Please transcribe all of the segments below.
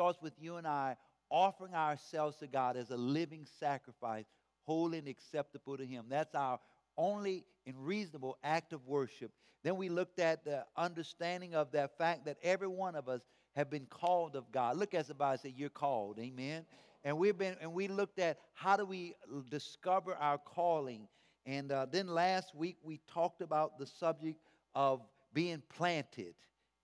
starts with you and I offering ourselves to God as a living sacrifice, holy and acceptable to Him. That's our only and reasonable act of worship. Then we looked at the understanding of that fact that every one of us have been called of God. Look at somebody and say, You're called. Amen. And we've been and we looked at how do we discover our calling. And uh, then last week we talked about the subject of being planted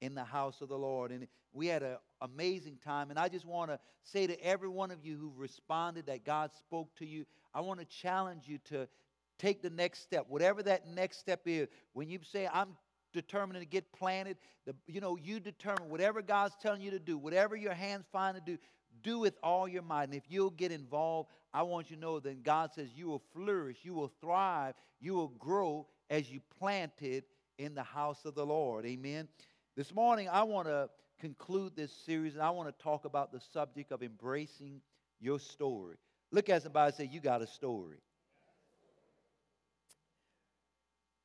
in the house of the Lord. And we had an amazing time. And I just want to say to every one of you who responded that God spoke to you, I want to challenge you to take the next step, whatever that next step is. When you say, I'm determined to get planted, the, you know, you determine whatever God's telling you to do, whatever your hands find to do, do with all your might. And if you'll get involved, I want you to know that God says you will flourish, you will thrive, you will grow as you planted in the house of the Lord. Amen. This morning, I want to conclude this series and I want to talk about the subject of embracing your story. Look at somebody and say, You got a story.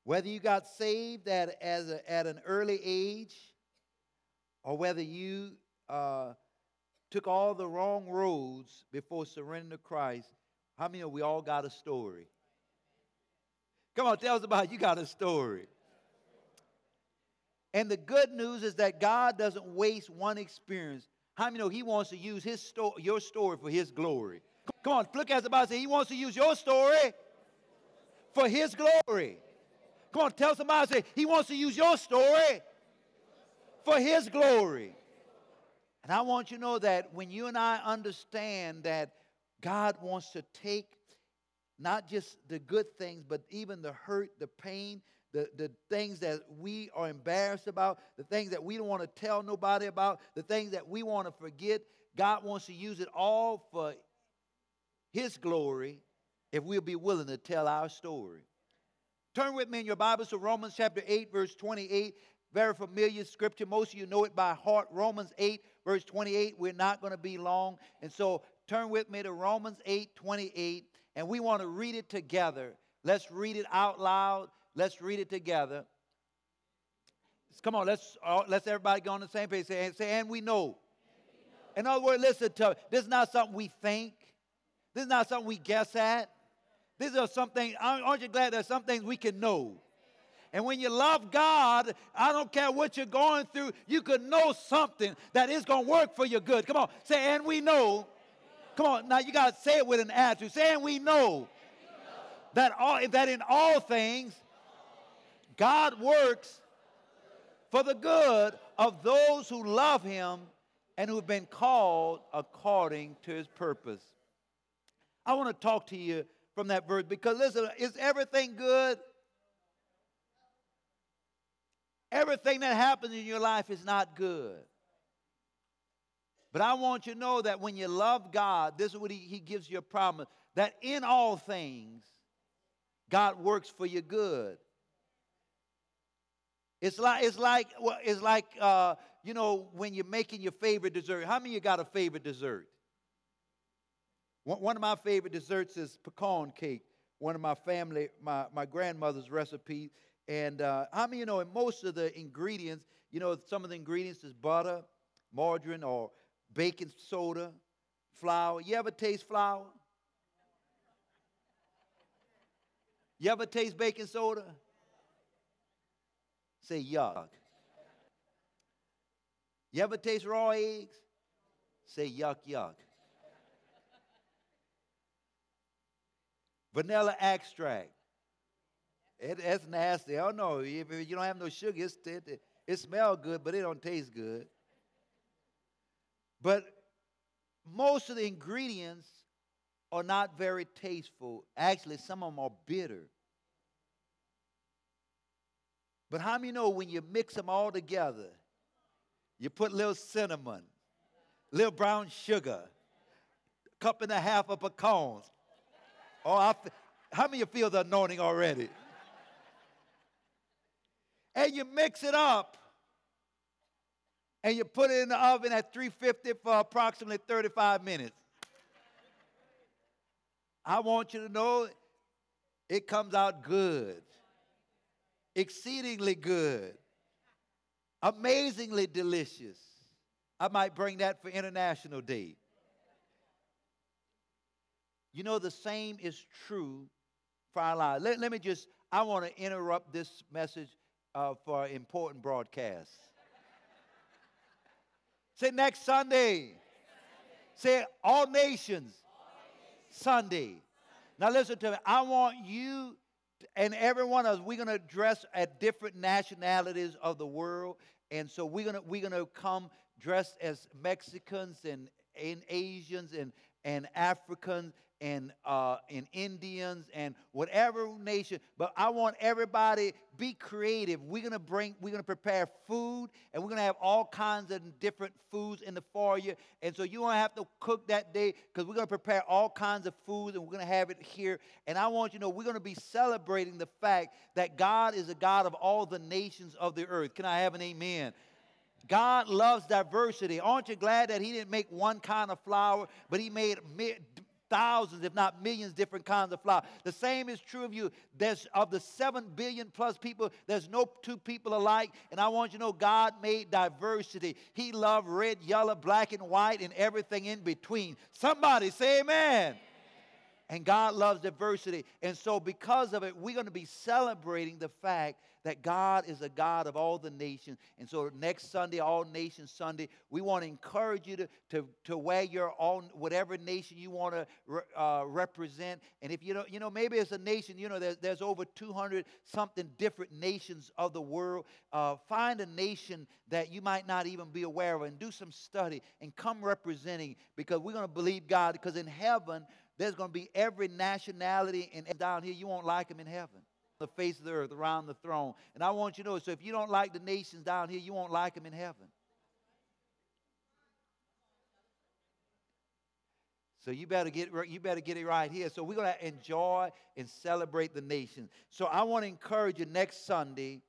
Whether you got saved at, as a, at an early age or whether you uh, took all the wrong roads before surrendering to Christ, how many of we all got a story? Come on, tell us about it. You got a story. And the good news is that God doesn't waste one experience. How many know He wants to use His sto- your story for His glory? Come on, look at somebody say He wants to use your story for His glory. Come on, tell somebody say He wants to use your story for His glory. And I want you to know that when you and I understand that God wants to take not just the good things, but even the hurt, the pain, the, the things that we are embarrassed about, the things that we don't want to tell nobody about, the things that we want to forget. God wants to use it all for His glory if we'll be willing to tell our story. Turn with me in your Bibles to Romans chapter 8, verse 28. Very familiar scripture. Most of you know it by heart. Romans 8, verse 28. We're not going to be long. And so turn with me to Romans 8, 28. And we want to read it together. Let's read it out loud. Let's read it together. Come on, let's let's everybody go on the same page. Say, say and we know. In other words, listen to this is not something we think. This is not something we guess at. These are something, aren't you glad there's some things we can know? And when you love God, I don't care what you're going through, you can know something that is going to work for your good. Come on, say, and we know. Come on, now you got to say it with an attitude. Say, and we know that, all, that in all things, God works for the good of those who love him and who've been called according to his purpose. I want to talk to you from that verse because listen, is everything good? Everything that happens in your life is not good. But I want you to know that when you love God, this is what He, he gives you a promise that in all things, God works for your good. It's like it's like it's like uh, you know when you're making your favorite dessert. How many you got a favorite dessert? One of my favorite desserts is pecan cake. One of my family, my, my grandmother's recipe. And uh, how many you know, in most of the ingredients, you know, some of the ingredients is butter, margarine, or baking soda, flour. You ever taste flour? You ever taste baking soda? Say yuck. You ever taste raw eggs? Say yuck, yuck. Vanilla extract. It, it's nasty. I don't know. If you don't have no sugar, it, it, it smells good, but it don't taste good. But most of the ingredients are not very tasteful. Actually, some of them are bitter. But how many know when you mix them all together, you put little cinnamon, little brown sugar, cup and a half of pecans, Oh, how many of you feel the anointing already? and you mix it up and you put it in the oven at 350 for approximately 35 minutes. I want you to know it comes out good, exceedingly good, amazingly delicious. I might bring that for International Day. You know, the same is true for our lives. Let, let me just, I want to interrupt this message uh, for an important broadcast. Say next Sunday. Say all nations. Sunday. Now listen to me. I want you and every one of us, we're going to dress at different nationalities of the world. And so we're going to, we're going to come dressed as Mexicans and, and Asians and, and Africans and, uh, Indians and whatever nation. But I want everybody be creative. We're gonna bring, we're gonna prepare food, and we're gonna have all kinds of different foods in the foyer. And so you won't have to cook that day because we're gonna prepare all kinds of food, and we're gonna have it here. And I want you to know we're gonna be celebrating the fact that God is a God of all the nations of the earth. Can I have an amen? God loves diversity. Aren't you glad that He didn't make one kind of flower, but He made thousands, if not millions, different kinds of flour. The same is true of you. There's of the seven billion plus people, there's no two people alike. And I want you to know God made diversity. He loved red, yellow, black, and white, and everything in between. Somebody say amen. And God loves diversity. And so, because of it, we're going to be celebrating the fact that God is a God of all the nations. And so next Sunday, All Nations Sunday, we want to encourage you to, to, to wear your own, whatever nation you want to re, uh, represent. And if you know, you know, maybe it's a nation, you know, there's, there's over 200 something different nations of the world. Uh, find a nation that you might not even be aware of and do some study and come representing because we're going to believe God because in heaven, there's going to be every nationality and down here you won't like them in heaven the face of the earth around the throne. And I want you to know so if you don't like the nations down here, you won't like them in heaven. So you better get you better get it right here. So we're going to enjoy and celebrate the nations. So I want to encourage you next Sunday,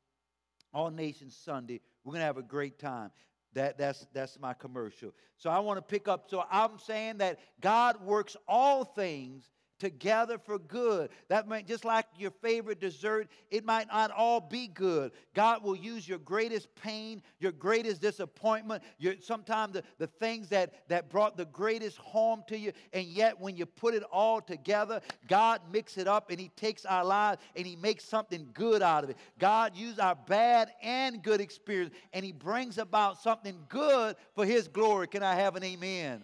All Nations Sunday. We're going to have a great time. That, that's, that's my commercial. So I want to pick up. So I'm saying that God works all things together for good. That might, just like your favorite dessert, it might not all be good. God will use your greatest pain, your greatest disappointment, your, sometimes the, the things that, that brought the greatest harm to you. And yet, when you put it all together, God mix it up and He takes our lives and He makes something good out of it. God uses our bad and good experience and He brings about something good for His glory. Can I have an amen?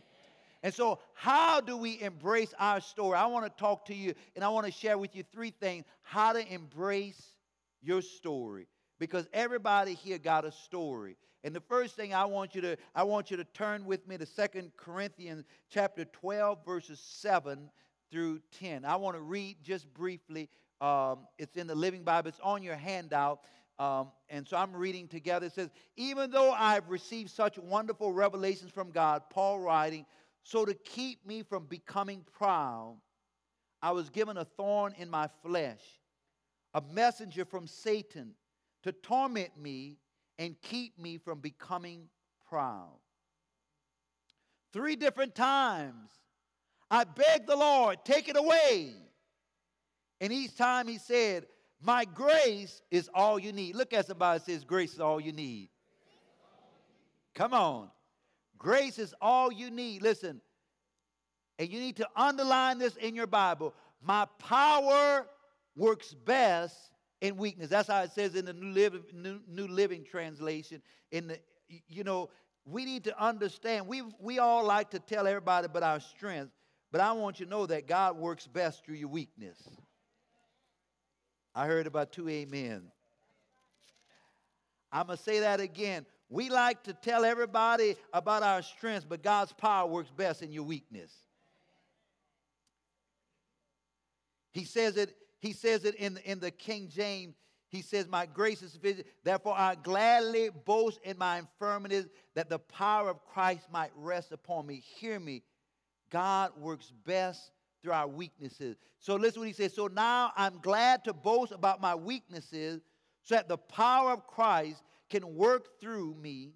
And so, how do we embrace our story? I want to talk to you and I want to share with you three things how to embrace your story because everybody here got a story. And the first thing I want you to I want you to turn with me to Second Corinthians chapter 12 verses 7 through 10. I want to read just briefly. Um, it's in the Living Bible. It's on your handout. Um, and so I'm reading together. It says, Even though I've received such wonderful revelations from God, Paul writing, so, to keep me from becoming proud, I was given a thorn in my flesh, a messenger from Satan to torment me and keep me from becoming proud. Three different times, I begged the Lord, take it away. And each time he said, My grace is all you need. Look at somebody says, Grace is all you need. Come on. Grace is all you need. Listen, and you need to underline this in your Bible. My power works best in weakness. That's how it says in the New Living, New, New Living Translation. In the, you know, we need to understand. We we all like to tell everybody about our strength, but I want you to know that God works best through your weakness. I heard about two amen. I'm to say that again. We like to tell everybody about our strengths, but God's power works best in your weakness. He says it, he says it in, in the King James. He says, My grace is sufficient. Therefore, I gladly boast in my infirmities that the power of Christ might rest upon me. Hear me. God works best through our weaknesses. So listen what he says. So now I'm glad to boast about my weaknesses so that the power of Christ can work through me.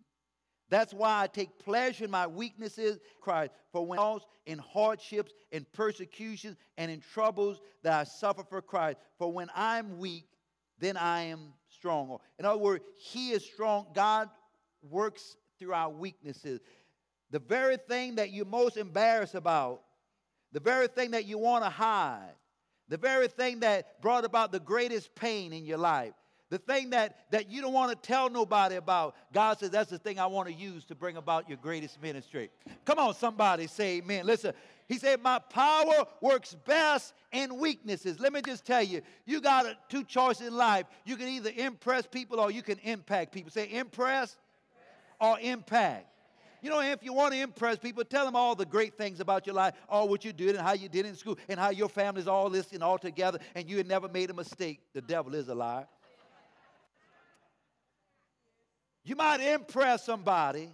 That's why I take pleasure in my weaknesses, Christ. For when I in hardships, in persecutions, and in troubles that I suffer for Christ. For when I'm weak, then I am strong. In other words, He is strong. God works through our weaknesses. the very thing that you're most embarrassed about, the very thing that you want to hide, the very thing that brought about the greatest pain in your life, the thing that, that you don't want to tell nobody about, God says that's the thing I want to use to bring about your greatest ministry. Come on, somebody say amen. Listen, he said, My power works best in weaknesses. Let me just tell you, you got a, two choices in life. You can either impress people or you can impact people. Say impress or impact. You know, if you want to impress people, tell them all the great things about your life, all what you did and how you did in school, and how your family's all this and all together, and you had never made a mistake. The devil is a liar. You might impress somebody,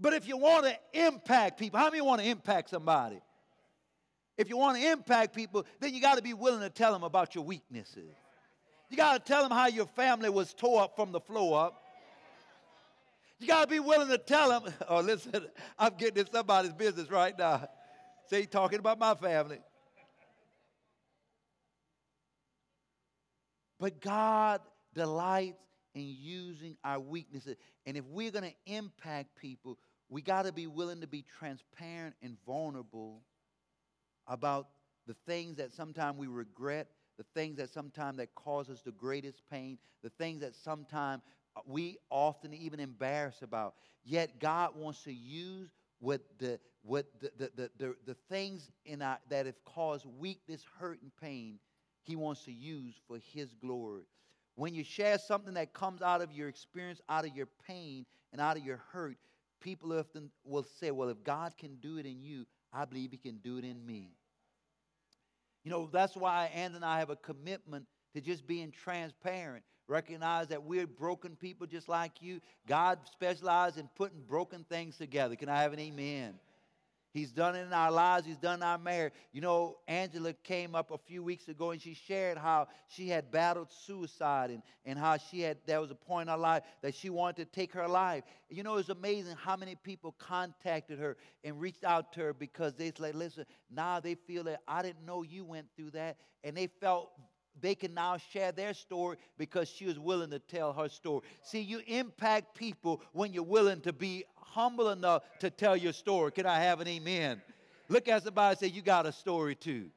but if you want to impact people, how many want to impact somebody? If you want to impact people, then you got to be willing to tell them about your weaknesses. You got to tell them how your family was tore up from the floor up. You got to be willing to tell them, oh, listen, I'm getting in somebody's business right now. Say, talking about my family. But God delights in using our weaknesses. And if we're going to impact people, we got to be willing to be transparent and vulnerable about the things that sometimes we regret, the things that sometimes that cause us the greatest pain, the things that sometimes uh, we often even embarrass about. Yet God wants to use what the what the the, the, the, the things in our, that have caused weakness, hurt, and pain, He wants to use for His glory. When you share something that comes out of your experience, out of your pain, and out of your hurt, people often will say, Well, if God can do it in you, I believe He can do it in me. You know, that's why Ann and I have a commitment to just being transparent. Recognize that we're broken people just like you. God specializes in putting broken things together. Can I have an amen? He's done it in our lives. He's done our marriage. You know, Angela came up a few weeks ago and she shared how she had battled suicide and, and how she had, there was a point in her life that she wanted to take her life. You know, it's amazing how many people contacted her and reached out to her because they said, listen, now they feel that I didn't know you went through that. And they felt they can now share their story because she was willing to tell her story. See, you impact people when you're willing to be humble enough to tell your story. Can I have an amen? Look at somebody and say, You got a story too.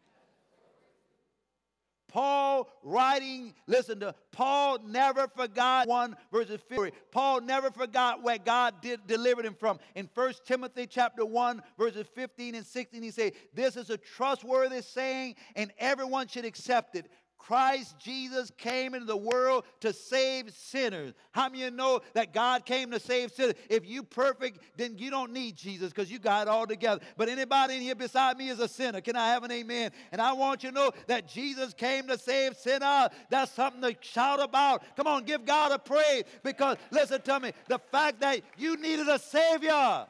Paul writing, listen to Paul never forgot one verse 50. Paul never forgot where God did delivered him from. In 1 Timothy chapter 1, verses 15 and 16, he said, This is a trustworthy saying, and everyone should accept it. Christ Jesus came into the world to save sinners. How many you know that God came to save sinners? If you perfect, then you don't need Jesus because you got it all together. But anybody in here beside me is a sinner. Can I have an amen? And I want you to know that Jesus came to save sinners. That's something to shout about. Come on, give God a praise because listen to me, the fact that you needed a Savior.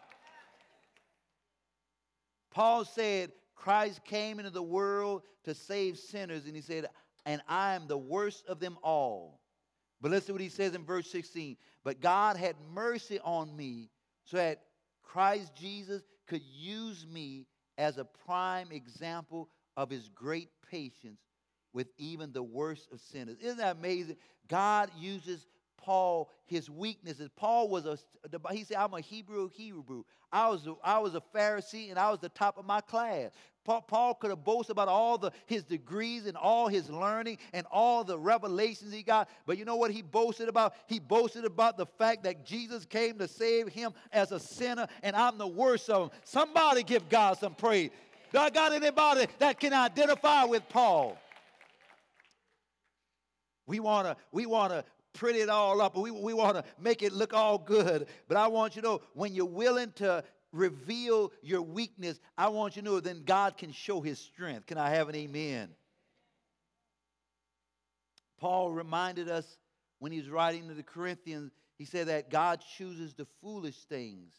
Paul said, Christ came into the world to save sinners, and he said, and I am the worst of them all. But listen what he says in verse 16. But God had mercy on me so that Christ Jesus could use me as a prime example of his great patience with even the worst of sinners. Isn't that amazing? God uses Paul his weaknesses. Paul was a, he said, I'm a Hebrew Hebrew. I was, a, I was a Pharisee and I was the top of my class. Paul, Paul could have boasted about all the, his degrees and all his learning and all the revelations he got. But you know what he boasted about? He boasted about the fact that Jesus came to save him as a sinner and I'm the worst of them. Somebody give God some praise. Do I got anybody that can identify with Paul? We want to we want to pretty it all up. We, we want to make it look all good. But I want you to know when you're willing to reveal your weakness, I want you to know then God can show his strength. Can I have an amen? Paul reminded us when he was writing to the Corinthians, he said that God chooses the foolish things.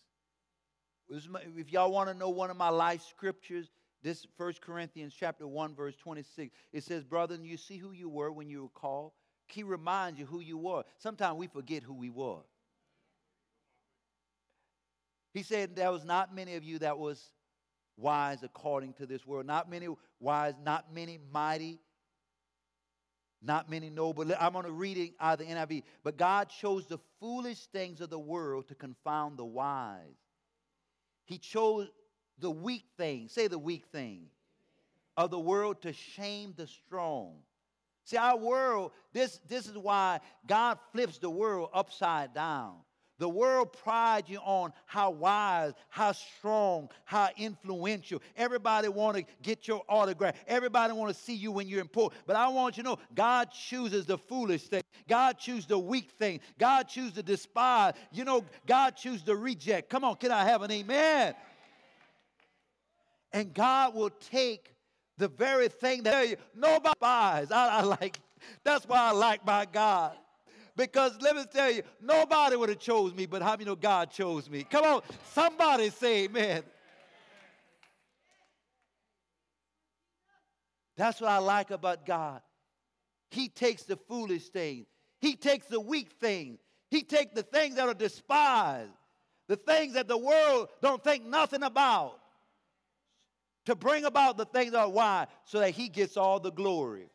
If y'all want to know one of my life scriptures, this First Corinthians chapter 1, verse 26, it says, Brother, you see who you were when you were called? He reminds you who you were. Sometimes we forget who we were. He said there was not many of you that was wise according to this world. Not many wise, not many mighty, not many noble. I'm going to read it out of the NIV. But God chose the foolish things of the world to confound the wise. He chose the weak thing, say the weak thing, of the world to shame the strong. See, our world, this, this is why God flips the world upside down. The world prides you on how wise, how strong, how influential. Everybody want to get your autograph. Everybody want to see you when you're important. But I want you to know God chooses the foolish thing. God chooses the weak thing. God chooses the despise. You know, God chooses the reject. Come on, can I have an amen? And God will take the very thing that nobody buys. I, I like, that's why I like my God. Because let me tell you, nobody would have chose me, but how many know God chose me? Come on, somebody say amen. That's what I like about God. He takes the foolish things. He takes the weak things. He takes the things that are despised, the things that the world don't think nothing about, to bring about the things that are why, so that he gets all the glory.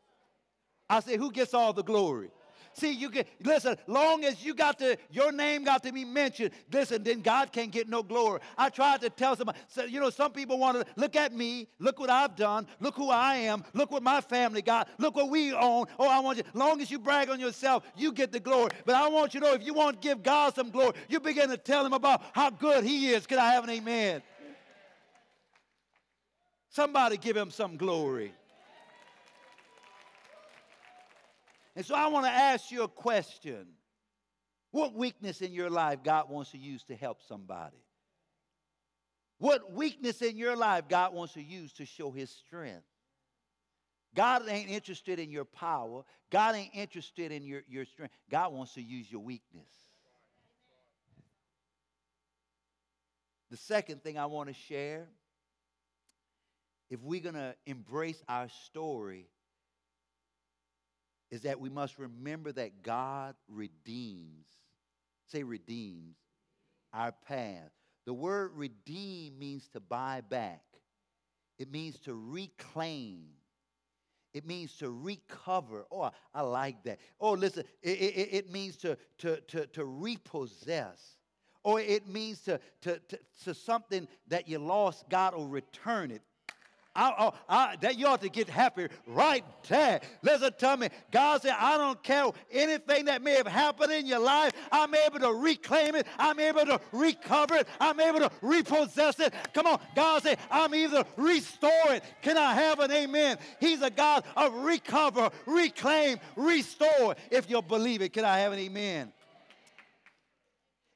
I say, who gets all the glory? See, you can listen, long as you got to, your name got to be mentioned, listen, then God can't get no glory. I tried to tell somebody, so, you know, some people want to look at me, look what I've done, look who I am, look what my family got, look what we own. Oh, I want you, long as you brag on yourself, you get the glory. But I want you to know if you want to give God some glory, you begin to tell him about how good he is. Can I have an amen? Somebody give him some glory. And so I want to ask you a question. What weakness in your life God wants to use to help somebody? What weakness in your life God wants to use to show his strength? God ain't interested in your power. God ain't interested in your, your strength. God wants to use your weakness. The second thing I want to share if we're going to embrace our story, is that we must remember that God redeems, say redeems, our path. The word redeem means to buy back, it means to reclaim. It means to recover. Oh, I like that. Oh, listen, it, it, it means to, to, to, to repossess. Or it means to, to, to, to something that you lost, God will return it. I, oh, I, that you ought to get happy right there. Listen to me. God said, I don't care anything that may have happened in your life. I'm able to reclaim it. I'm able to recover it. I'm able to repossess it. Come on. God said, I'm either restore it. Can I have an amen? He's a God of recover, reclaim, restore. If you'll believe it, can I have an amen?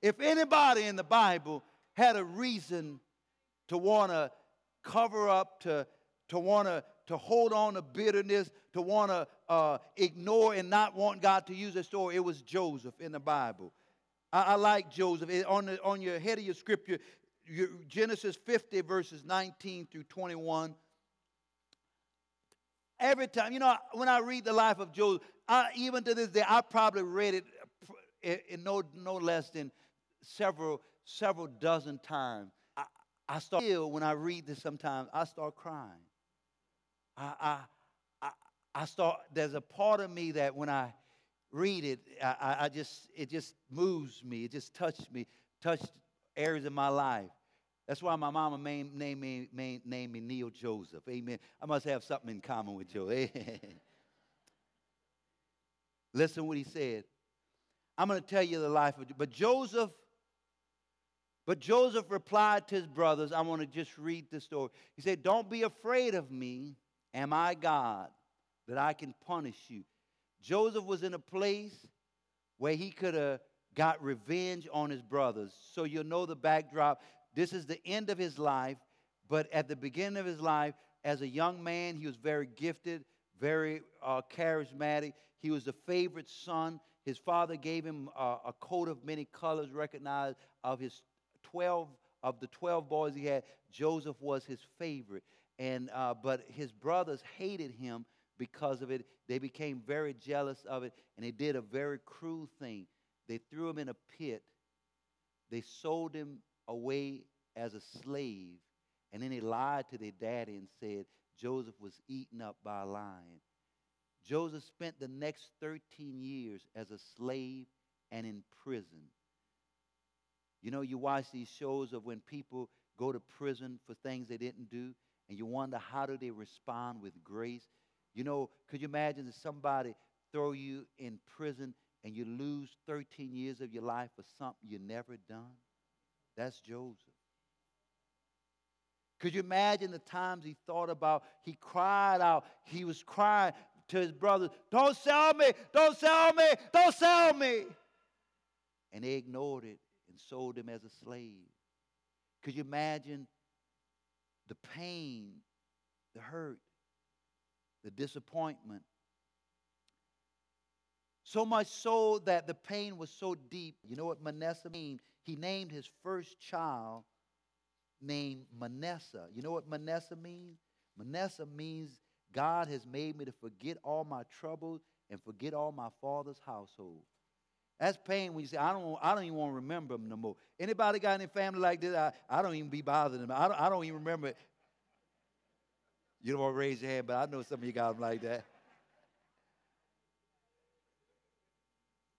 If anybody in the Bible had a reason to want to cover up, to, to want to to hold on to bitterness, to want to uh, ignore and not want God to use a story. It was Joseph in the Bible. I, I like Joseph. It, on, the, on your head of your scripture, your, Genesis 50, verses 19 through 21. Every time, you know, when I read the life of Joseph, I, even to this day, I probably read it in, in no, no less than several, several dozen times. I start when I read this sometimes, I start crying. I, I, I, I start, there's a part of me that when I read it, I, I just, it just moves me. It just touched me, touched areas of my life. That's why my mama named, named, me, named me Neil Joseph. Amen. I must have something in common with Joe. Listen what he said. I'm going to tell you the life of, but Joseph but Joseph replied to his brothers, I want to just read the story. He said, Don't be afraid of me. Am I God that I can punish you? Joseph was in a place where he could have got revenge on his brothers. So you'll know the backdrop. This is the end of his life, but at the beginning of his life, as a young man, he was very gifted, very uh, charismatic. He was the favorite son. His father gave him uh, a coat of many colors, recognized of his 12 of the 12 boys he had, Joseph was his favorite. And, uh, but his brothers hated him because of it. They became very jealous of it, and they did a very cruel thing. They threw him in a pit. They sold him away as a slave, and then they lied to their daddy and said Joseph was eaten up by a lion. Joseph spent the next 13 years as a slave and in prison. You know, you watch these shows of when people go to prison for things they didn't do, and you wonder how do they respond with grace? You know, could you imagine if somebody throw you in prison and you lose 13 years of your life for something you never done? That's Joseph. Could you imagine the times he thought about? He cried out. He was crying to his brothers, Don't sell me! Don't sell me! Don't sell me! And they ignored it sold him as a slave. Could you imagine the pain, the hurt, the disappointment? So much so that the pain was so deep. You know what Manasseh means? He named his first child named Manasseh. You know what Manasseh means? Manasseh means God has made me to forget all my troubles and forget all my father's household. That's pain when you say, I don't, I don't even want to remember them no more. Anybody got any family like this? I, I don't even be bothering them. I don't, I don't even remember it. You don't want to raise your hand, but I know some of you got them like that.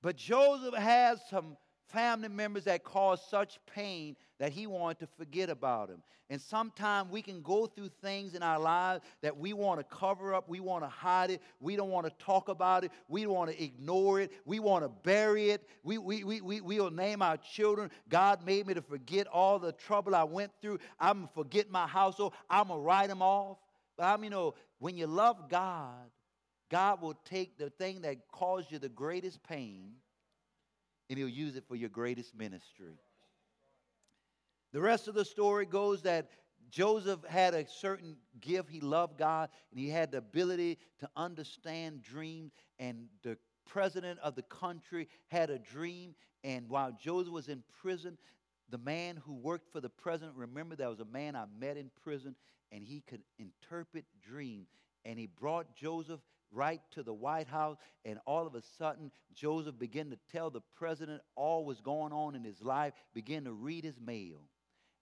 But Joseph has some family members that caused such pain that he wanted to forget about him. And sometimes we can go through things in our lives that we want to cover up, we want to hide it, we don't want to talk about it, we want to ignore it, we want to bury it. We, we, we, we, we'll name our children. God made me to forget all the trouble I went through. I'm going to forget my household. I'm going to write them off. But I mean, you know, when you love God, God will take the thing that caused you the greatest pain and he'll use it for your greatest ministry. The rest of the story goes that Joseph had a certain gift. He loved God and he had the ability to understand dreams. And the president of the country had a dream. And while Joseph was in prison, the man who worked for the president, remember, there was a man I met in prison and he could interpret dreams. And he brought Joseph right to the White House, and all of a sudden, Joseph began to tell the president all was going on in his life, began to read his mail.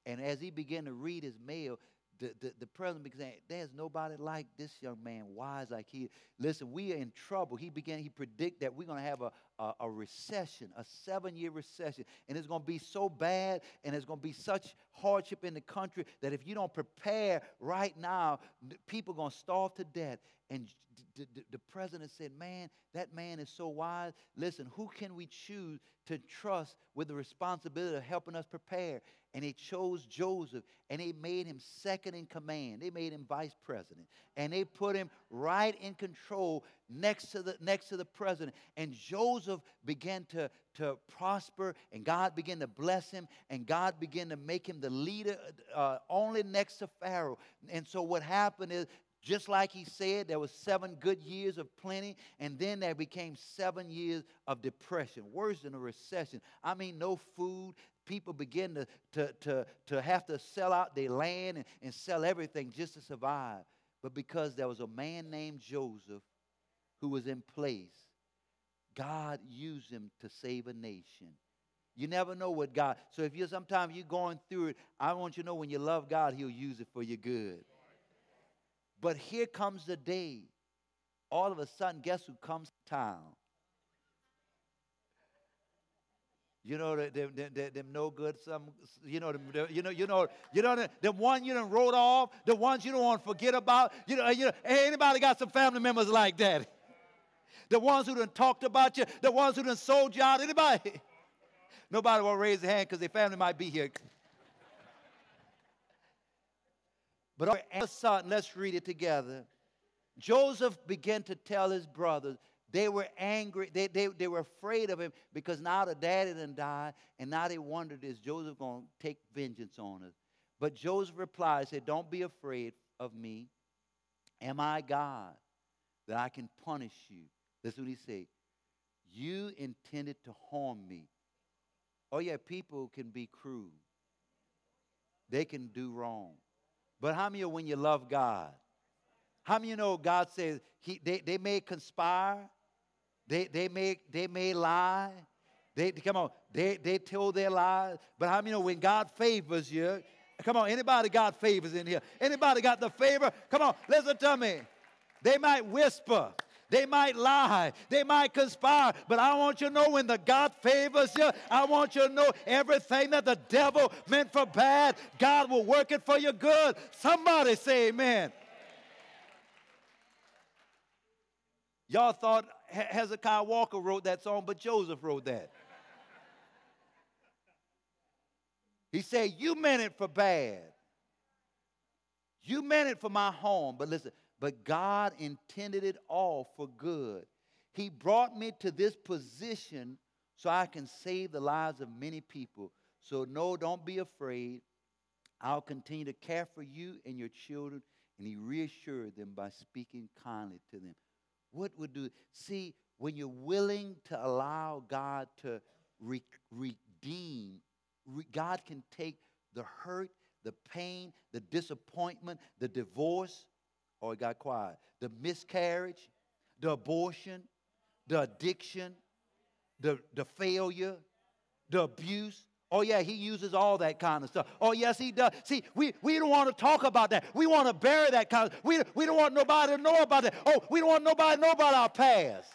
And as he began to read his mail, the, the, the president began There's nobody like this young man, wise like he. Listen, we are in trouble. He began, he predict that we're going to have a, a, a recession, a seven year recession. And it's going to be so bad and it's going to be such hardship in the country that if you don't prepare right now, people are going to starve to death. And the, the, president said, Man, that man is so wise. Listen, who can we choose to trust with the responsibility of helping us prepare? And they chose Joseph and they made him second in command. They made him vice president. And they put him right in control next to the, next to the president. And Joseph began to, to prosper and God began to bless him and God began to make him the leader uh, only next to Pharaoh. And so what happened is just like he said, there was seven good years of plenty, and then there became seven years of depression, worse than a recession. I mean, no food. People begin to, to, to, to have to sell out their land and, and sell everything just to survive. But because there was a man named Joseph who was in place, God used him to save a nation. You never know what God. So if you're sometimes you're going through it, I want you to know when you love God, He'll use it for your good. But here comes the day. All of a sudden, guess who comes to town? You know them, them, them, them no good some you know them, you know you know you know the, one you done wrote off the ones you don't want to forget about you know you know anybody got some family members like that the ones who done talked about you the ones who done sold you out anybody nobody will raise their hand because their family might be here But all a sudden, let's read it together. Joseph began to tell his brothers, they were angry, they, they, they were afraid of him because now the daddy done died, and now they wondered, is Joseph going to take vengeance on us? But Joseph replied, said, Don't be afraid of me. Am I God that I can punish you? That's what he said. You intended to harm me. Oh, yeah, people can be cruel, they can do wrong. But how many when you love God? How many know God says he, they, they may conspire, they, they, may, they may lie, they, come on, they, they tell their lies. But how many know when God favors you, come on, anybody got favors in here? Anybody got the favor? Come on, listen to me. They might whisper, They might lie. They might conspire. But I want you to know when the God favors you, I want you to know everything that the devil meant for bad, God will work it for your good. Somebody say amen. Y'all thought Hezekiah Walker wrote that song, but Joseph wrote that. He said, You meant it for bad. You meant it for my home. But listen, but God intended it all for good. He brought me to this position so I can save the lives of many people. So, no, don't be afraid. I'll continue to care for you and your children. And he reassured them by speaking kindly to them. What would do? See, when you're willing to allow God to re- redeem, re- God can take the hurt, the pain, the disappointment, the divorce, or oh, it got quiet, the miscarriage, the abortion, the addiction, the, the failure, the abuse. Oh, yeah, he uses all that kind of stuff. Oh, yes, he does. See, we, we don't want to talk about that. We want to bury that kind of we, we don't want nobody to know about that. Oh, we don't want nobody to know about our past.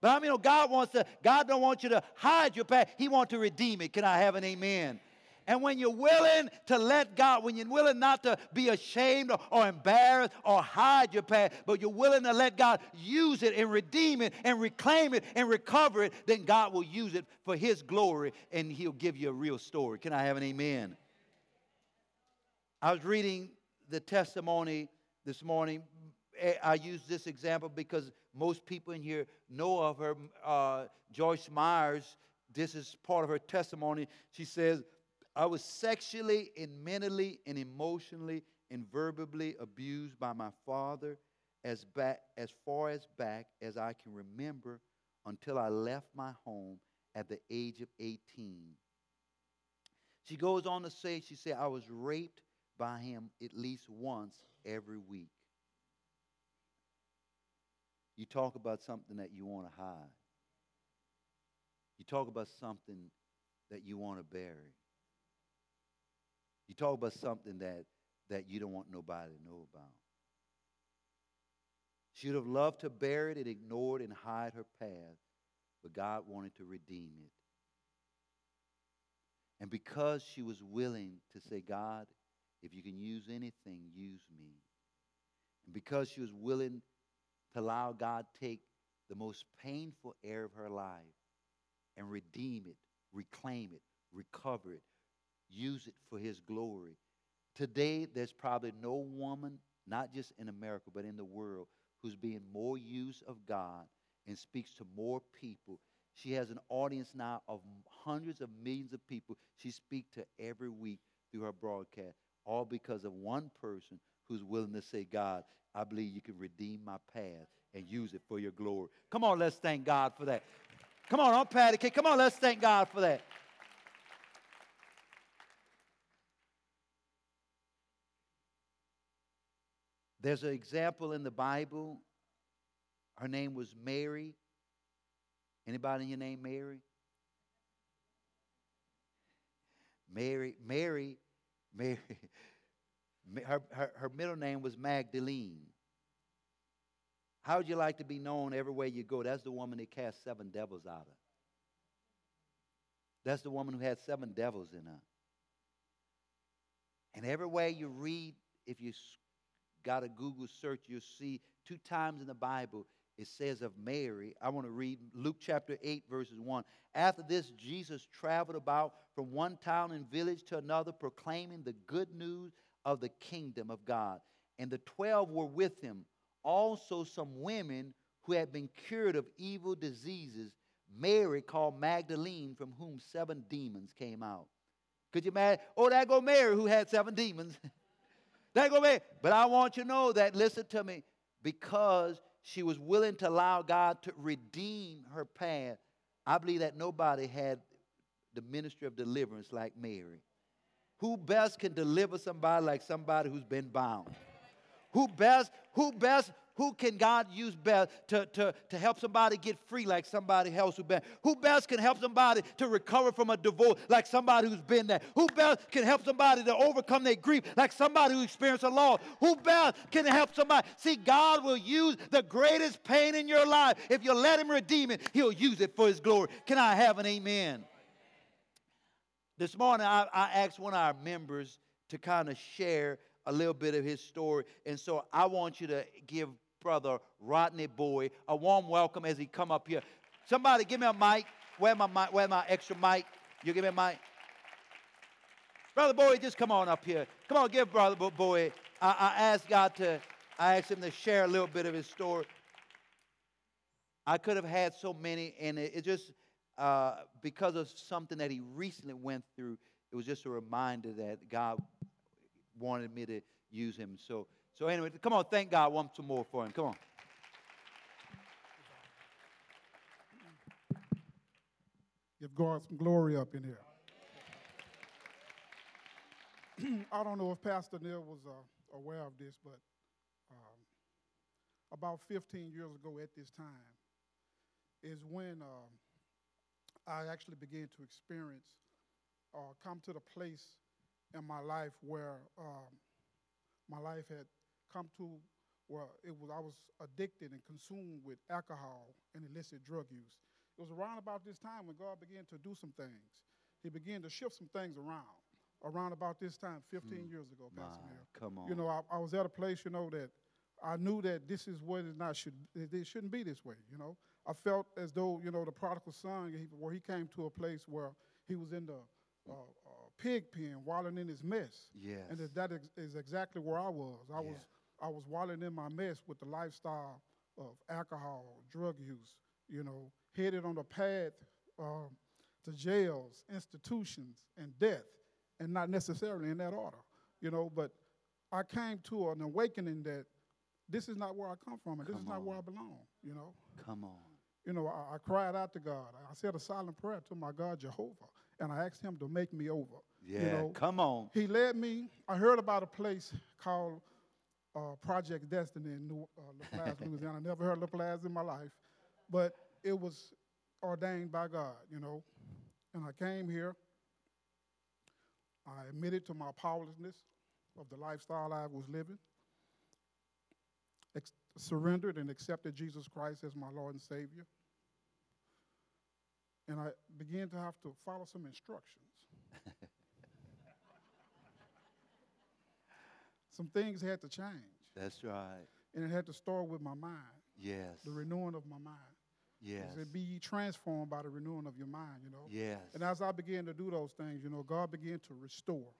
But I mean, God wants to, God don't want you to hide your past. He wants to redeem it. Can I have an amen? And when you're willing to let God, when you're willing not to be ashamed or, embarrassed or hide your past, but you're willing to let God use it and redeem it and reclaim it and recover it, then God will use it for His glory and He'll give you a real story. Can I have an amen? I was reading the testimony this morning. I use this example because most people in here know of her. Uh, Joyce Myers, this is part of her testimony. She says, I was sexually and mentally and emotionally and verbally abused by my father as, back, as far as back as I can remember until I left my home at the age of 18. She goes on to say, she said, I was raped by him at least once every week. You talk about something that you want to hide. You talk about something that you want to bury. You talk about something that, that you don't want nobody to know about. She would have loved to bury it and ignore it and hide her past, but God wanted to redeem it. And because she was willing to say, God, if you can use anything, use me. And because she was willing to allow God take the most painful area of her life and redeem it, reclaim it, recover it, use it for his glory. Today, there's probably no woman, not just in America, but in the world, who's being more used of God and speaks to more people. She has an audience now of hundreds of millions of people she speaks to every week through her broadcast, all because of one person who's willing to say, God, I believe you can redeem my past and use it for your glory. Come on, let's thank God for that. Come on, I'm Patty. Come on, let's thank God for that. There's an example in the Bible. Her name was Mary. Anybody in your name Mary? Mary, Mary, Mary. Her, her, her middle name was Magdalene. How would you like to be known everywhere you go? That's the woman that cast seven devils out of. That's the woman who had seven devils in her. And everywhere you read, if you got a Google search, you'll see two times in the Bible it says of Mary. I want to read Luke chapter 8, verses 1. After this, Jesus traveled about from one town and village to another, proclaiming the good news of the kingdom of God. And the twelve were with him, also some women who had been cured of evil diseases. Mary called Magdalene, from whom seven demons came out. Could you imagine? Oh, that go Mary who had seven demons. That go be. But I want you to know that, listen to me, because she was willing to allow God to redeem her past, I believe that nobody had the ministry of deliverance like Mary. Who best can deliver somebody like somebody who's been bound? Who best, who best, Who can God use best to, to, to help somebody get free like somebody else who been? Who best can help somebody to recover from a divorce like somebody who's been there? Who best can help somebody to overcome their grief like somebody who experienced a loss? Who best can help somebody? See, God will use the greatest pain in your life. If you let Him redeem it, He'll use it for His glory. Can I have an amen? This morning, I, I asked one of our members to kind of share a little bit of his story. And so I want you to give Brother Rodney Boy a warm welcome as he come up here. Somebody give me a mic. Where my mic? Where my extra mic? You give me a mic. Brother Boy, just come on up here. Come on, give Brother Boy. I, I asked God to, I asked him to share a little bit of his story. I could have had so many, and it, it just uh, because of something that he recently went through. It was just a reminder that God wanted me to use him. So, so anyway, come on, thank God once more for him. Come on. Give God some glory up in here. I don't know if Pastor Neil was uh, aware of this, but um, about 15 years ago at this time is when um, I actually began to experience, uh, come to the place in my life where um, my life had come to where it was I was addicted and consumed with alcohol and illicit drug use. It was around about this time when God began to do some things. He began to shift some things around. Around about this time, 15 mm, years ago, Pastor Mayor. Come on. You know, I, I, was at a place, you know, that I knew that this is what it not should. It shouldn't be this way. You know, I felt as though you know the prodigal son, where he came to a place where he was in the uh, pig pen, wallowing in his mess. Yes. And that is exactly where I was. I yeah. was I was wallowing in my mess with the lifestyle of alcohol, drug use, you know, headed on the path um, to jails, institutions, and death, and not necessarily in that order, you know. But I came to an awakening that this is not where I come from, and come this is on. not where I belong, you know. Come on. You know, I, I cried out to God. I said a silent prayer to my God Jehovah and I asked him to make me over. Yeah, you know, come on. He led me. I heard about a place called uh, Project Destiny in New uh, LaPlace, Louisiana. I never heard LaPlace in my life, but it was ordained by God, you know. And I came here. I admitted to my powerlessness of the lifestyle I was living, ex- surrendered and accepted Jesus Christ as my Lord and Savior and I began to have to follow some instructions. Some things had to change. That's right. And it had to start with my mind. Yes. The renewing of my mind. Yes. It be transformed by the renewing of your mind, you know. Yes. And as I began to do those things, you know, God began to restore.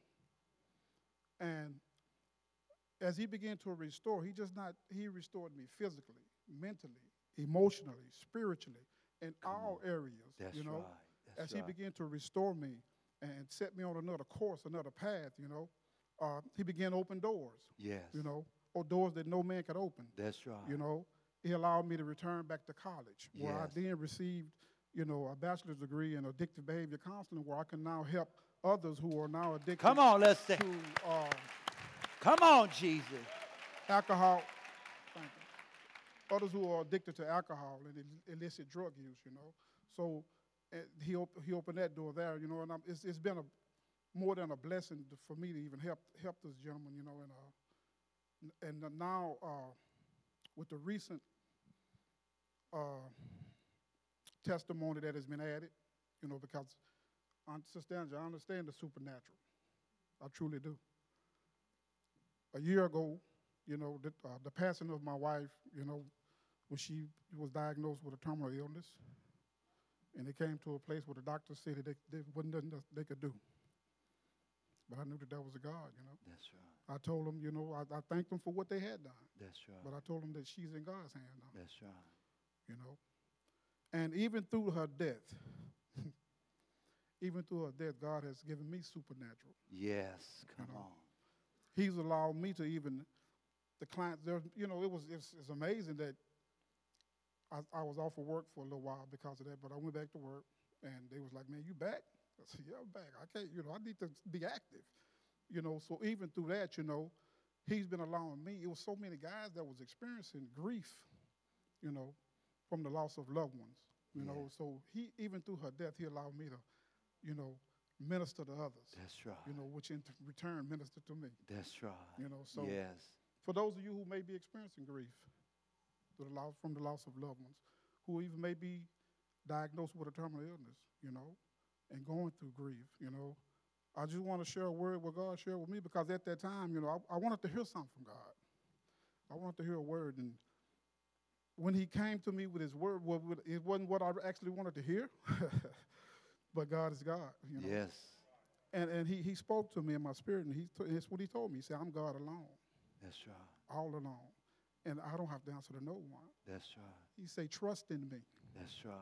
And as he began to restore, he just not he restored me physically, mentally, emotionally, spiritually in Come all on. areas. That's you know, right. That's as he began to restore me and set me on another course, another path, you know, uh, he began to open doors. Yes. You know, or doors that no man could open. That's right. You know, he allowed me to return back to college, where yes. I then received, you know, a bachelor's degree in addictive behavior counseling, where I can now help others who are now addicted. Come on, let's say. To, uh, Come on, Jesus. Alcohol, others who are addicted to alcohol and illicit drug use, you know. So uh, he, op- he opened that door there, you know, and it's, it's been a, more than a blessing to, for me to even help, help this gentleman, you know, and, uh, and now uh, with the recent uh, testimony that has been added, you know, because Sister Angela, I understand the supernatural. I truly do. A year ago, you know, the, uh, the passing of my wife, you know, when she was diagnosed with a terminal illness, and they came to a place where the doctors said that they, wasn't nothing they could do. But I knew that that was a God, you know. That's right. I told them, you know, I, I thanked them for what they had done. That's right. But I told them that she's in God's hand now. That's right. You know. And even through her death, even through her death, God has given me supernatural. Yes, come you know? on. He's allowed me to even the clients there. You know, it was it's, it's amazing that I, I was off of work for a little while because of that, but I went back to work, and they was like, "Man, you back?" I said, "Yeah, I'm back. I can't. You know, I need to be active." You know, so even through that, you know, he's been allowing me. It was so many guys that was experiencing grief, you know, from the loss of loved ones. You know, so he even through her death, he allowed me to, you know, minister to others. That's right. You know, which in return ministered to me. That's right. You know, so yes. for those of you who may be experiencing grief through the loss, from the loss of loved ones, who even may be diagnosed with a terminal illness, you know, and going through grief, you know, I just want to share a word what God shared with me because at that time, you know, I, I wanted to hear something from God. I wanted to hear a word, and when He came to me with His word, well, it wasn't what I actually wanted to hear, but God is God, you know. Yes. And and He He spoke to me in my spirit, and He t- it's what He told me. He said, "I'm God alone, That's right. all alone, and I don't have to answer to no one." That's right. He said, "Trust in me." That's right.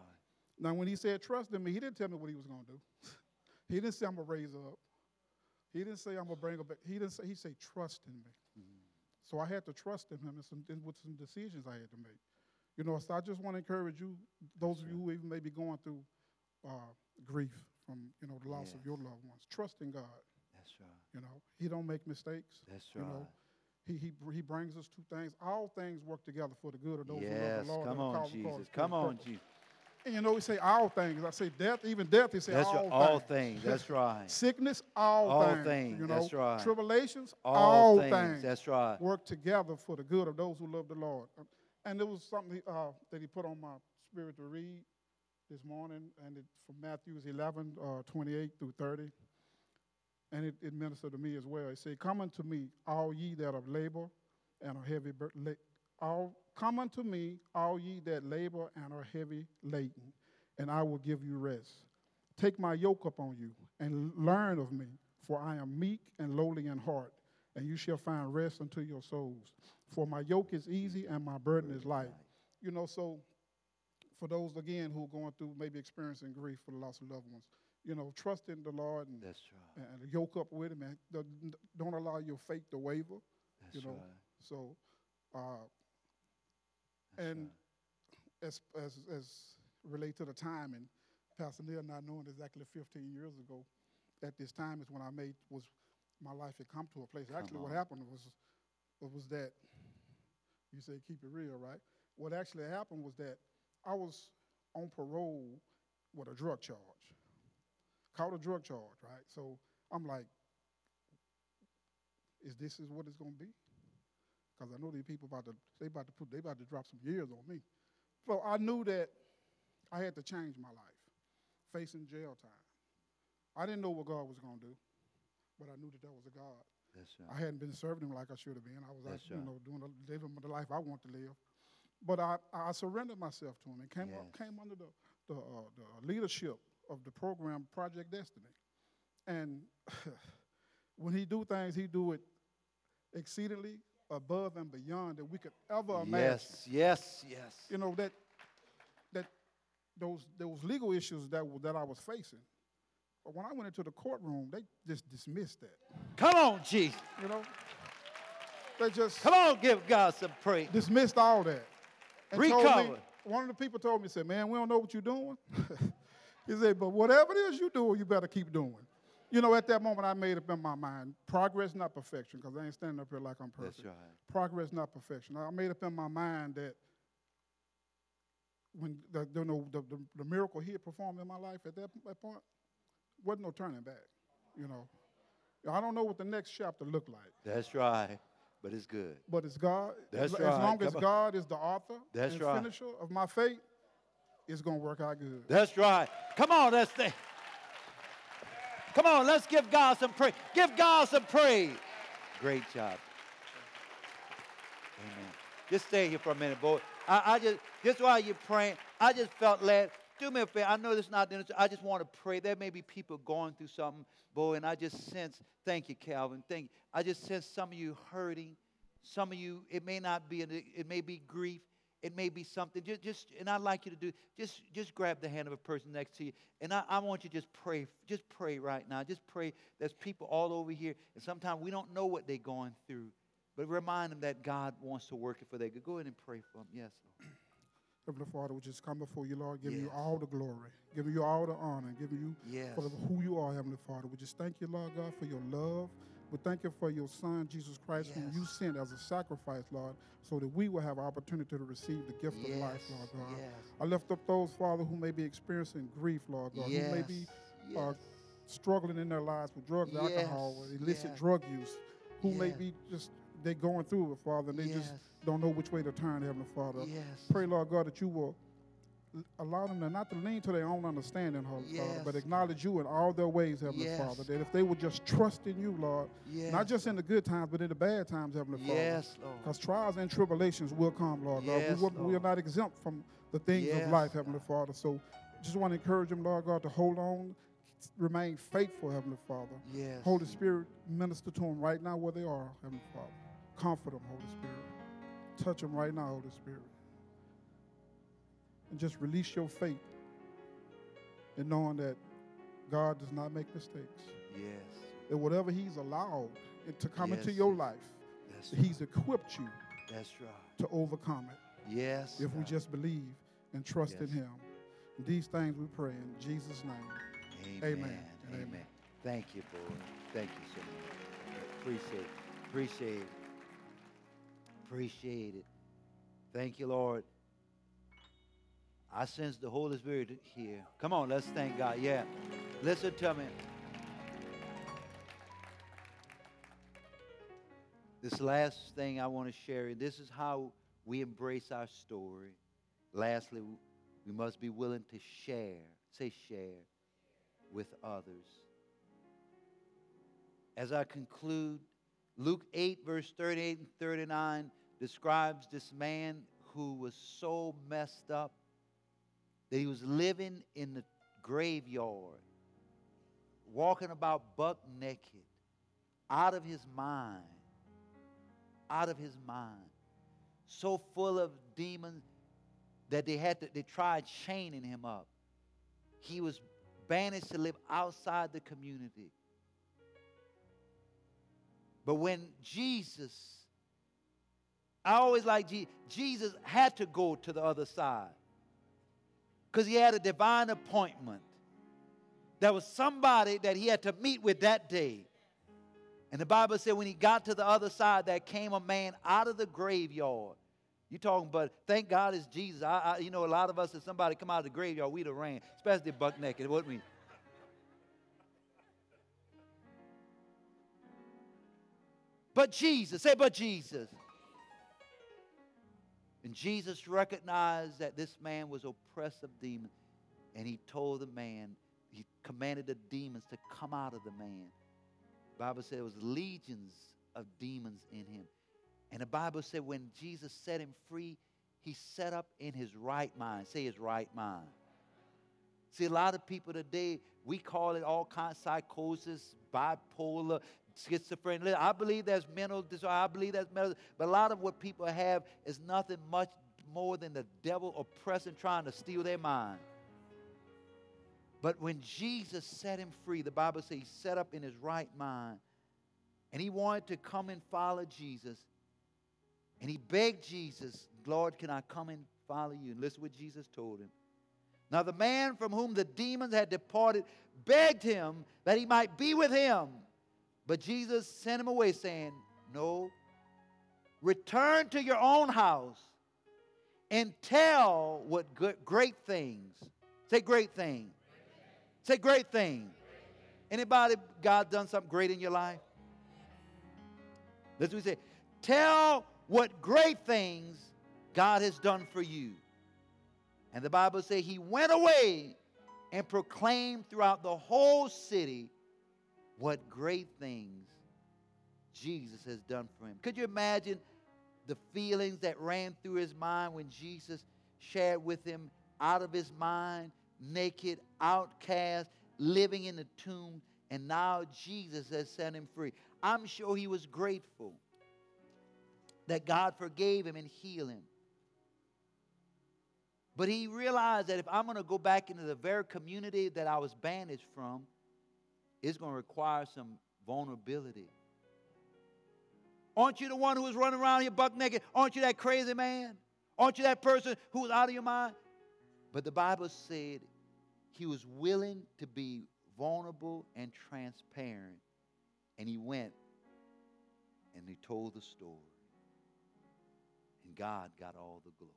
Now, when he said trust in me, he didn't tell me what he was going to do. he didn't say I'm going to raise up. He didn't say I'm going to bring back. He didn't say, he said trust in me. So I had to trust in him and some, in, with some decisions I had to make. You know, so I just want to encourage you, those of you who even may be going through uh, grief from, you know, the loss of your loved ones. Trust in God. That's right. You know, he don't make mistakes. That's right. You know, he, he, he brings us two things. All things work together for the good of those who love the Lord. Come on, Jesus. Come on. Jesus. And you know, we say all things. I say death, even death, he say That's all right. All things. That's right. Sickness, all, All things. things, You know, that's right. tribulations, All, all, things. things. That's right. Work together for the good of those who love the Lord. And there was something uh, that he put on my spirit to read this morning, and it's from Matthew's 11, uh, 28 through 30. And it, it ministered to me as well. It said, Come unto me, all ye that are labor and are heavy, bur- la- all, come unto me, all ye that labor and are heavy laden, and I will give you rest. Take my yoke upon you and learn of me, for I am meek and lowly in heart, and you shall find rest unto your souls. For my yoke is easy and my burden is light. You know, so for those again who are going through maybe experiencing grief for the loss of loved ones, you know, trust in the Lord and, That's right. and yoke up with Him, and don't- allow your faith to waver. That's you know, right. So, uh, and as as as relate to the time and Pastor Neil not knowing exactly 15 years ago, at this time is when I made was my life had come to a place. actually, what happened was was that you say keep it real, right? What actually happened was that I was on parole with a drug charge, caught a drug charge, right? So I'm like, is this is what it's gonna be? Because I know these people about to they about to put they about to drop some years on me. So I knew that I had to change my life, facing jail time. I didn't know what God was gonna do, but I knew that there was a God. That's I hadn't been serving him like I should have been. I was, That's you right. know, doing the, living the life I want to live. But I, I surrendered myself to him and came, up, came under the, the, uh, the leadership of the program Project Destiny. And when he do things, he do it exceedingly above and beyond that we could ever imagine. Yes. Yes. Yes. You know that that those those legal issues that that I was facing. But when I went into the courtroom, they just dismissed that. Come on, Jesus. You know, they just Come on, give God some praise. dismissed all that. And told me- Recover. one of the people told me, said, man, we don't know what you're doing. he said, but whatever it is you're doing, you better keep doing. You know, at that moment, I made up in my mind, progress, not perfection, because I ain't standing up here like I'm perfect. That's right. Progress, not perfection. I made up in my mind that when the, the, no- the, the, the miracle he had performed in my life at that, that point, wasn't no turning back, you know. I don't know what the next chapter looked like. That's right. But it's good. But it's God. That's as, right. As long as on. God is the author That's and right. finisher of my faith, it's going to work out good. That's right. Come on, let's stay. Come on, let's give God some praise. Give God some praise. Great job. Amen. Just stay here for a minute, boy. I, I just, just while you're praying, I just felt led. Do me a favor. I know this is not the I just want to pray. There may be people going through something, boy, and I just sense, thank you, Calvin. Thank you. I just sense some of you hurting. Some of you, it may not be, it may be grief. It may be something. Just, just, and I'd like you to do, just, just grab the hand of a person next to you, and I, I want you to just pray. Just pray right now. Just pray. There's people all over here, and sometimes we don't know what they're going through, but remind them that God wants to work it for their good. Go ahead and pray for them. Yes. Lord. Heavenly Father, we just come before you, Lord, giving you all the glory, giving you all the honor, giving you Yes. for who you are, Heavenly Father. We just thank you, Lord God, for your love. We thank you for your Son, Jesus Christ, whom you sent as a sacrifice, Lord, so that we will have opportunity to receive the gift of life, Lord God. yes. I lift up those, Father, who may be experiencing grief, Lord God, who may be Yes, uh, struggling in their lives with drugs, alcohol, or illicit yes. drug use, who may be just they going through it, Father, and they just don't know which way to turn, Heavenly Father. Yes. Pray, Lord God, that you will allow them to not to lean to their own understanding, Holy Father, but acknowledge you in all their ways, Heavenly Yes. Father. That if they would just trust in you, Lord, Yes. not just in the good times, but in the bad times, Heavenly Father. Yes, Lord. Because trials and tribulations will come, Lord Yes, God. We, will, we are not exempt from the things Yes, of life, Heavenly Father. So just want to encourage them, Lord God, to hold on, remain faithful, Heavenly Father. Yes. Holy Spirit, minister to them right now where they are, Heavenly Father. Comfort them, Holy Spirit. Touch them right now, Holy Spirit. And just release your faith in knowing that God does not make mistakes. Yes. That whatever He's allowed to come into your life, That's He's equipped you That's right. to overcome it Yes. if we just believe and trust in Yes. Him. These things we pray in Jesus' name. Amen. Amen Amen. amen. Thank you, boy. Thank you so much. Appreciate it. Appreciate it. Appreciate it. Thank you, Lord. I sense the Holy Spirit here. Come on, let's thank God. Yeah. Listen to me. This last thing I want to share, this is how we embrace our story. Lastly, we must be willing to share. Say share with others. As I conclude, Luke 8, verse 38 and 39 describes this man who was so messed up that he was living in the graveyard, walking about buck naked, out of his mind, out of his mind, so full of demons that they had to, they tried chaining him up. He was banished to live outside the community. But when Jesus, I always like Je- Jesus had to go to the other side because he had a divine appointment. There was somebody that he had to meet with that day. And the Bible said when he got to the other side, there came a man out of the graveyard. You talking, but thank God it's Jesus. I, I, you know, a lot of us, if somebody come out of the graveyard, we'd have ran, especially buck naked, wouldn't we? But Jesus, say, but Jesus. And Jesus recognized that this man was oppressed of demons. And he told the man, he commanded the demons to come out of the man. The Bible said it was legions of demons in him. And the Bible said when Jesus set him free, he set up in his right mind. Say his right mind. See, a lot of people today, we call it all kinds of psychosis, bipolar, schizophrenia. I believe there's mental disorder. I believe there's mental, but a lot of what people have is nothing much more than the devil oppressing, trying to steal their mind. But when Jesus set him free, the Bible says he set up in his right mind, and he wanted to come and follow Jesus. And he begged Jesus, Lord, can I come and follow you? And listen what Jesus told him. Now, the man from whom the demons had departed begged him that he might be with him. But Jesus sent him away, saying, No, return to your own house and tell what good, great things. Say great things. Say great things. Anybody, God done something great in your life? That's what we say. Tell what great things God has done for you. And the Bible says he went away and proclaimed throughout the whole city what great things Jesus has done for him. Could you imagine the feelings that ran through his mind when Jesus shared with him out of his mind, naked, outcast, living in the tomb, and now Jesus has set him free? I'm sure he was grateful that God forgave him and healed him. But he realized that if I'm going to go back into the very community that I was banished from, it's going to require some vulnerability. Aren't you the one who was running around here buck naked? Aren't you that crazy man? Aren't you that person who was out of your mind? But the Bible said he was willing to be vulnerable and transparent. And he went And he told the story. And God got all the glory.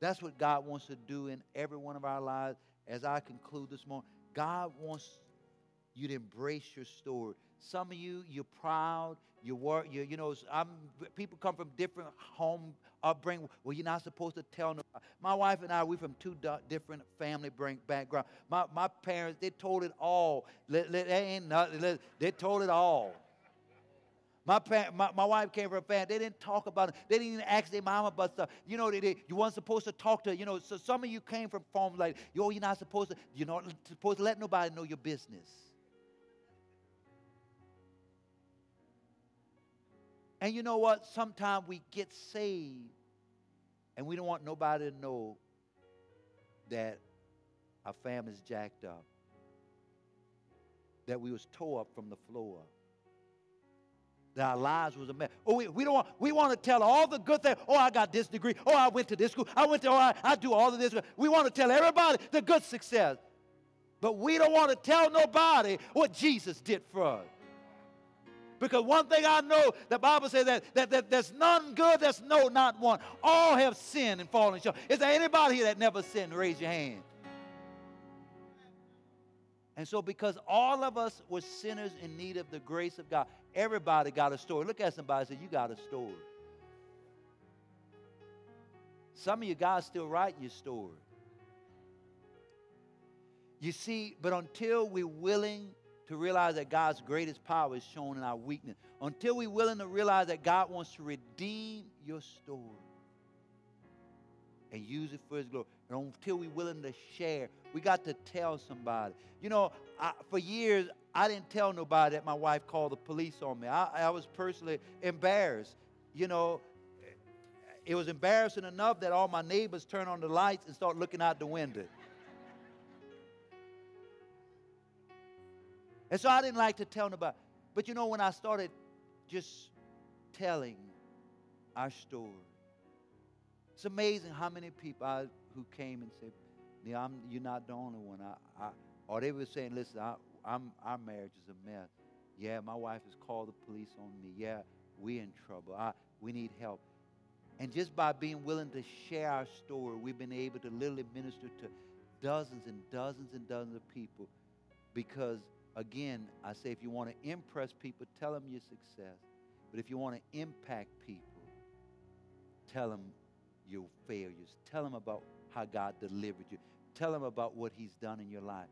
That's what God wants to do in every one of our lives. As I conclude this morning, God wants you to embrace your story. Some of you, you're proud. You work. You, you know, I'm, people come from different home upbringing. Well, you're not supposed to tell nobody. My wife and I, we're from two different family background. My, my parents, they told it all. They, ain't nothing. They told it all. My, my, my wife came from a family. They didn't talk about it. They didn't even ask their mom about stuff. You know, they, they, you weren't supposed to talk to, you know, so some of you came from farms like, yo, you're not supposed to, you're not supposed to let nobody know your business. And you know what? Sometimes we get saved and we don't want nobody to know that our family's jacked up, that we was tore up from the floor that our lives was a mess. Oh, we, we don't want, we want to tell all the good things. Oh, I got this degree. Oh, I went to this school. I went to, oh, I, I do all of this. We want to tell everybody the good success. But we don't want to tell nobody what Jesus did for us. Because one thing I know, the Bible says that, that, that there's none good, there's no, not one. All have sinned and fallen short. Is there anybody here that never sinned? Raise your hand. And so, because all of us were sinners in need of the grace of God, everybody got a story. Look at somebody and say, You got a story. Some of you guys still writing your story. You see, but until we're willing to realize that God's greatest power is shown in our weakness, until we're willing to realize that God wants to redeem your story and use it for His glory, and until we're willing to share, we got to tell somebody. You know, I, for years, I didn't tell nobody that my wife called the police on me. I, I was personally embarrassed. You know, it was embarrassing enough that all my neighbors turned on the lights and start looking out the window. And so I didn't like to tell nobody. But you know, when I started just telling our story, it's amazing how many people I, who came and said, you're not the only one. I, I, or they were saying, listen, I, I'm, our marriage is a mess. Yeah, my wife has called the police on me. Yeah, we're in trouble. I, we need help. And just by being willing to share our story, we've been able to literally minister to dozens and dozens and dozens of people. Because, again, I say if you want to impress people, tell them your success. But if you want to impact people, tell them your failures. Tell them about how God delivered you. Tell them about what He's done in your life.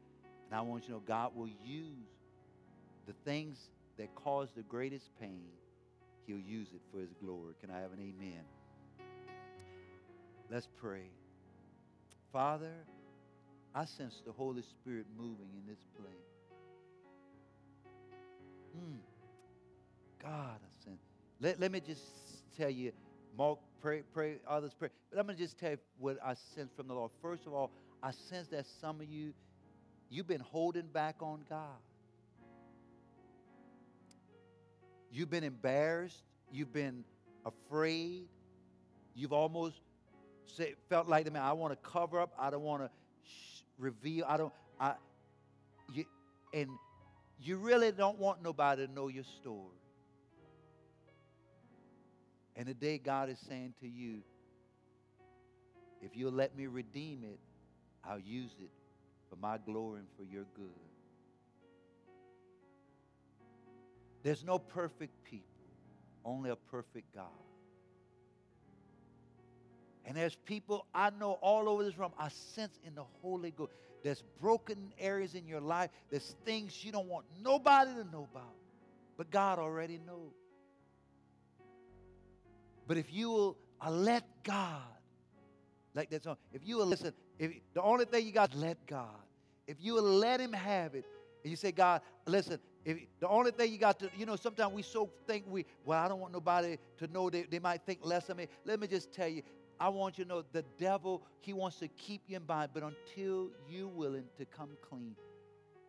And I want you to know God will use the things that cause the greatest pain, He'll use it for His glory. Can I have an amen? Let's pray. Father, I sense the Holy Spirit moving in this place. Mm. God, I sense. Let, let me just tell you, Mark, pray, pray, others pray. But I'm going to just tell you what I sense from the Lord. First of all, I sense that some of you, you've been holding back on God. You've been embarrassed. You've been afraid. You've almost say, felt like, man, I want to cover up. I don't want to sh- reveal. I don't. I. You, and you really don't want nobody to know your story. And today, God is saying to you, if you'll let me redeem it, I'll use it for my glory and for your good. There's no perfect people, only a perfect God. And there's people I know all over this room, I sense in the Holy Ghost. There's broken areas in your life. There's things you don't want nobody to know about. But God already knows. But if you will uh, let God, like that song, if you will listen, if the only thing you got let God. If you will let Him have it, and you say, God, listen, if the only thing you got to, you know, sometimes we so think we, well, I don't want nobody to know they, they might think less of me. Let me just tell you, I want you to know the devil, he wants to keep you in bind, but until you're willing to come clean,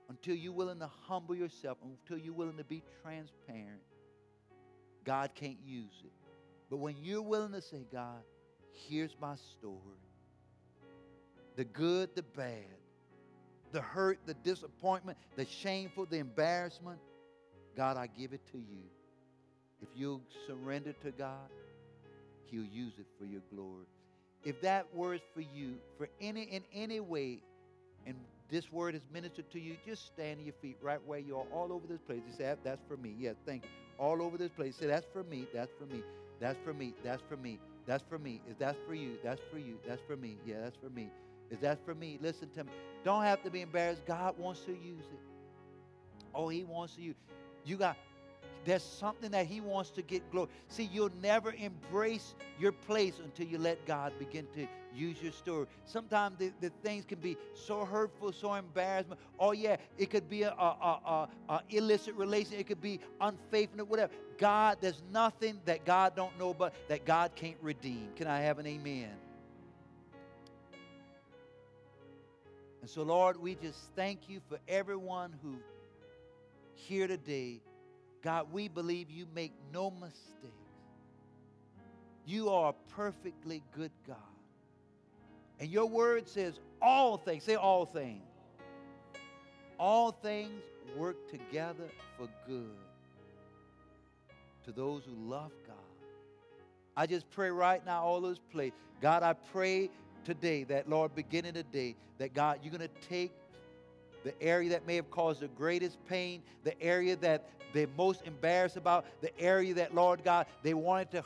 until you're willing to humble yourself, until you're willing to be transparent, God can't use it. But when you're willing to say, God, here's my story the good, the bad, the hurt, the disappointment, the shameful, the embarrassment, God, I give it to you. If you surrender to God, He'll use it for your glory. If that word's for you, for any in any way, and this word is ministered to you, just stand your feet right where you are, all over this place. You say, That's for me. Yes, thank you. All over this place. Say, That's for me. That's for me. That's for me. That's for me. That's for me. Is that for you? That's for you. That's for me. Yeah, that's for me. Is that for me? Listen to me. Don't have to be embarrassed. God wants to use it. Oh, He wants to use. You got there's something that He wants to get glory. See, you'll never embrace your place until you let God begin to use your story. Sometimes the, the things can be so hurtful, so embarrassment. Oh yeah, it could be a, a, a, a illicit relation. It could be unfaithfulness, whatever. God, there's nothing that God don't know but that God can't redeem. Can I have an amen? And so, Lord, we just thank you for everyone who here today God, we believe you make no mistakes. You are a perfectly good God. And your word says all things, say all things. All things work together for good to those who love God. I just pray right now, all those play. God, I pray today that, Lord, beginning today, that God, you're going to take the area that may have caused the greatest pain, the area that they're most embarrassed about, the area that, Lord God, they wanted to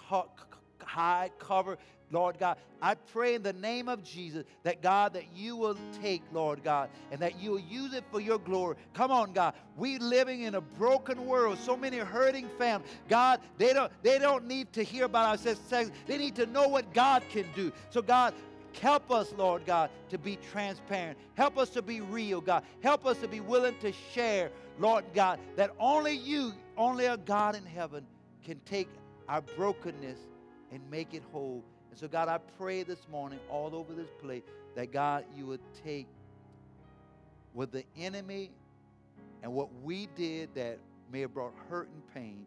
hide, cover. Lord God, I pray in the name of Jesus that God, that you will take, Lord God, and that you will use it for your glory. Come on, God. We living in a broken world, so many hurting families. God, they don't they don't need to hear about our sex. They need to know what God can do. So God, Help us, Lord God, to be transparent. Help us to be real, God. Help us to be willing to share, Lord God, that only you, only a God in heaven can take our brokenness and make it whole. And so, God, I pray this morning all over this place that, God, you would take what the enemy and what we did that may have brought hurt and pain,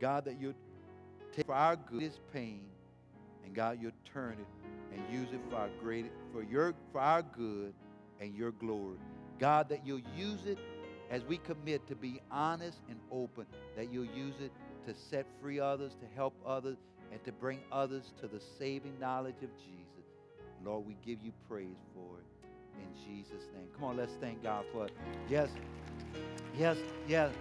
God, that you'd take for our good this pain, and God, you'd turn it and use it for our great for your for our good and your glory. God, that you'll use it as we commit to be honest and open, that you'll use it to set free others, to help others, and to bring others to the saving knowledge of Jesus. Lord, we give you praise for it in Jesus' name. Come on, let's thank God for it. Yes, yes, yes.